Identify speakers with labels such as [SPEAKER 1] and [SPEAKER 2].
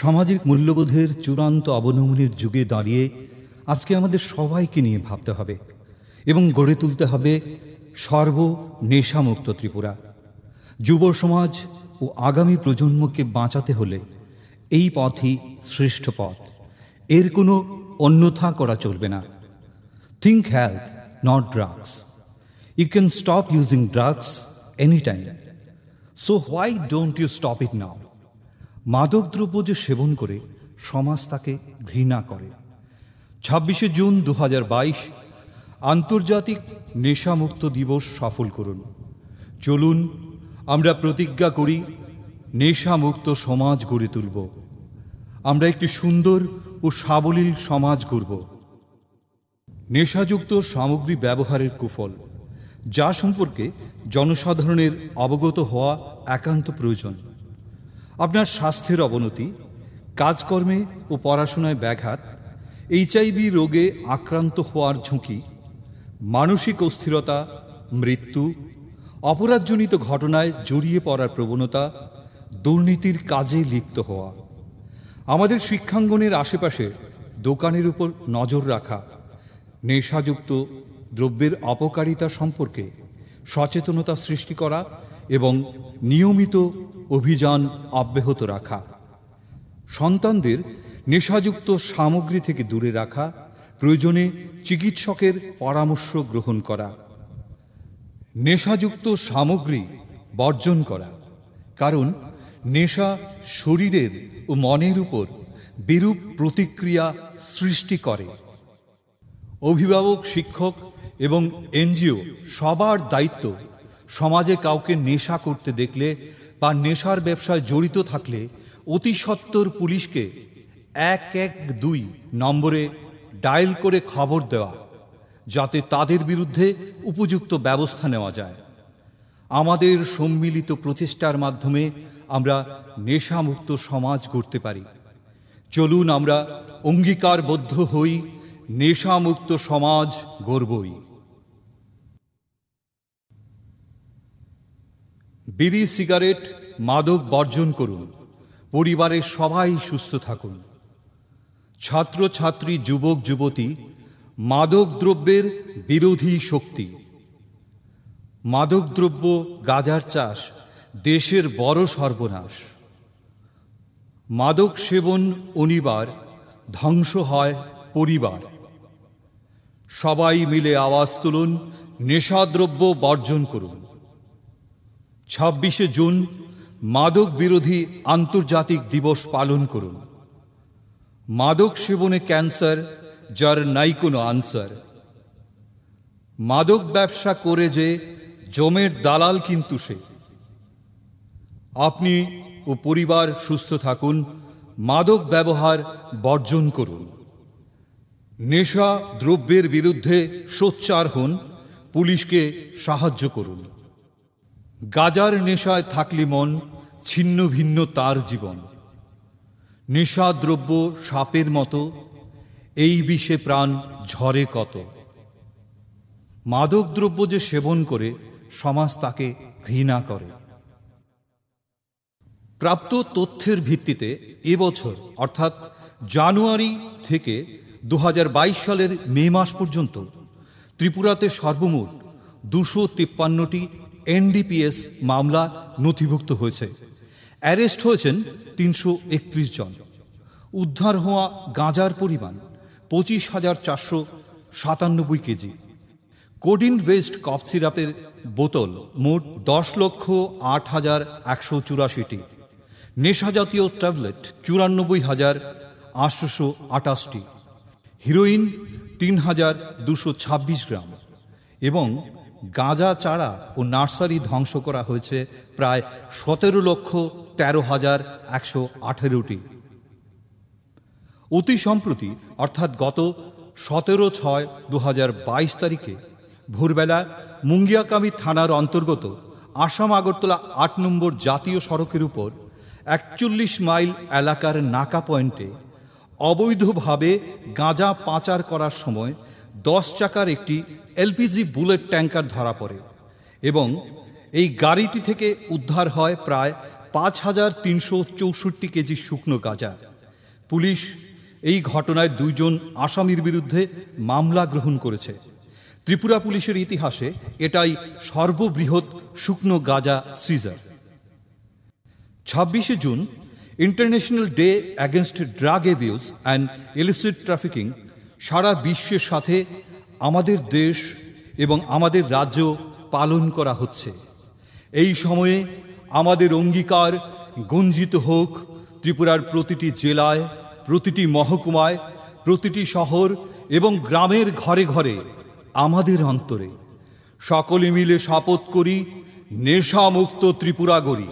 [SPEAKER 1] সামাজিক মূল্যবোধের চূড়ান্ত অবনমনের যুগে দাঁড়িয়ে আজকে আমাদের সবাইকে নিয়ে ভাবতে হবে এবং গড়ে তুলতে হবে সর্ব নেশামুক্ত ত্রিপুরা। যুব সমাজ ও আগামী প্রজন্মকে বাঁচাতে হলে এই পথই শ্রেষ্ঠ পথ। এর কোনো অন্যথা করা চলবে না। Think health not drugs you can stop using drugs any time so why don't you stop it now মাদকদ্রব্য যে সেবন করে, সমাজ তাকে ঘৃণা করে। ছাব্বিশে জুন দু হাজার বাইশ, আন্তর্জাতিক নেশামুক্ত দিবস সফল করুন। চলুন, আমরা প্রতিজ্ঞা করি, নেশামুক্ত সমাজ গড়ে তুলব। আমরা একটি সুন্দর ও সাবলীল সমাজ গড়ব। নেশাযুক্ত সামগ্রী ব্যবহারের কুফল, যা সম্পর্কে জনসাধারণের অবগত হওয়া একান্ত প্রয়োজন। আপনার স্বাস্থ্যের অবনতি, কাজকর্মে ও পড়াশোনায় ব্যাঘাত, এইচআইভি রোগে আক্রান্ত হওয়ার ঝুঁকি, মানসিক অস্থিরতা, মৃত্যু, অপরাধজনিত ঘটনায় জড়িয়ে পড়ার প্রবণতা, দুর্নীতির কাজে লিপ্ত হওয়া, আমাদের শিক্ষাঙ্গনের আশেপাশে দোকানের উপর নজর রাখা, নেশাযুক্ত দ্রব্যের অপকারিতা সম্পর্কে সচেতনতা সৃষ্টি করা এবং নিয়মিত অভিযান অব্যাহত রাখা। সন্তানদের নেশাযুক্ত সামগ্রী থেকে দূরে রাখা, প্রয়োজনে চিকিৎসকের পরামর্শ গ্রহণ করা। নেশাযুক্ত সামগ্রী বর্জন করা। কারণ নেশা শরীরের ও মনের উপর বিরূপ প্রতিক্রিয়া সৃষ্টি করে। অভিভাবক, শিক্ষক এবং এনজিও সবার দায়িত্ব সমাজে কাউকে নেশা করতে দেখলে বা নেশার ব্যবসায় জড়িত থাকলে অতি সত্বর পুলিশকে এক এক দুই নম্বরে ডায়াল করে খবর দেওয়া, যাতে তাদের বিরুদ্ধে উপযুক্ত ব্যবস্থা নেওয়া যায়। আমাদের সম্মিলিত প্রচেষ্টার মাধ্যমে আমরা নেশামুক্ত সমাজ গড়তে পারি। চলুন আমরা অঙ্গীকারবদ্ধ হই, নেশামুক্ত সমাজ গড়বই। বিড়ি, সিগারেট, মাদক বর্জন করুন। পরিবারের সবাই সুস্থ থাকুন। ছাত্রছাত্রী, যুবক, যুবতী, মাদক দ্রব্যের বিরোধী শক্তি। মাদকদ্রব্য গাজার চাষ, দেশের বড় সর্বনাশ। মাদক সেবন অনিবার, ধ্বংস হয় পরিবার। সবাই মিলে আওয়াজ তুলুন, নেশাদ্রব্য বর্জন করুন। ছাব্বিশে জুন মাদক বিরোধী আন্তর্জাতিক দিবস পালন করুন। মাদক সেবনে ক্যান্সার, যার নাই কোনো আনসার। মাদক ব্যবসা করে যে জমের দালাল কিন্তু সে। আপনি ও পরিবার সুস্থ থাকুন, মাদক ব্যবহার বর্জন করুন। নেশা দ্রব্যের বিরুদ্ধে সোচ্চার হন, পুলিশকে সাহায্য করুন। গাজার নেশায় থাকলে মন, ছিন্ন ভিন্ন তার জীবন। নেশা দ্রব্য সাপের মতো, এই বিষে প্রাণ ঝরে কত। মাদক দ্রব্য যে সেবন করে, সমাজ তাকে ঘৃণা করে। প্রাপ্ত তথ্যের ভিত্তিতে এবছর অর্থাৎ জানুয়ারি থেকে দু হাজার বাইশ সালের মে মাস পর্যন্ত, ত্রিপুরাতে সর্বমোট দুশো তিপ্পান্নটি এনডিপিএস মামলা নথিভুক্ত হয়েছে। অ্যারেস্ট হয়েছেন তিনশো একত্রিশ জন। উদ্ধার হওয়া গাঁজার পরিমাণ পঁচিশ হাজার চারশো সাতানব্বই কেজি। কোডিন ওয়েস্ট কফ সিরাপের বোতল মোট দশ লক্ষ আট হাজার একশো চুরাশিটি। নেশাজাতীয় ট্যাবলেট চুরানব্বই হাজার আটশোশো আটাশটি। হিরোইন তিন হাজার দুশো ছাব্বিশ গ্রাম এবং গাঁজা চারা ও নার্সারি ধ্বংস করা হয়েছে প্রায় সতেরো লক্ষ তেরো হাজার একশো আঠেরোটি। অতি সম্প্রতি, অর্থাৎ গত সতেরো ছয় দু বাইশ তারিখে, ভোরবেলা মুঙ্গিয়াকামি থানার অন্তর্গত আসাম আগরতলা আট নম্বর জাতীয় সড়কের উপর একচল্লিশ মাইল এলাকার নাকা পয়েন্টে অবৈধভাবে গাঁজা পাচার করার সময় দশ চাকার একটি এলপিজি বুলেট ট্যাঙ্কার ধরা পড়ে এবং এই গাড়িটি থেকে উদ্ধার হয় প্রায় পাঁচ হাজার তিনশো চৌষট্টি কেজি শুকনো গাঁজা। পুলিশ এই ঘটনায় দুইজন আসামির বিরুদ্ধে মামলা গ্রহণ করেছে। ত্রিপুরা পুলিশের ইতিহাসে এটাই সর্ববৃহৎ শুকনো গাঁজা সিজার। ছাব্বিশে June, international day against drug abuse and illicit trafficking সারা বিশ্বের সাথে আমাদের দেশ এবং আমাদের রাজ্য পালন করা হচ্ছে। এই সময়ে আমাদের অঙ্গীকার গঞ্জিত হোক, ত্রিপুরার প্রতিটি জেলায়, প্রতিটি মহকুমায়, প্রতিটি শহর এবং গ্রামের ঘরে ঘরে আমাদের অন্তরে। সকলে মিলে শপথ করি, নেশামুক্ত ত্রিপুরা গড়ি।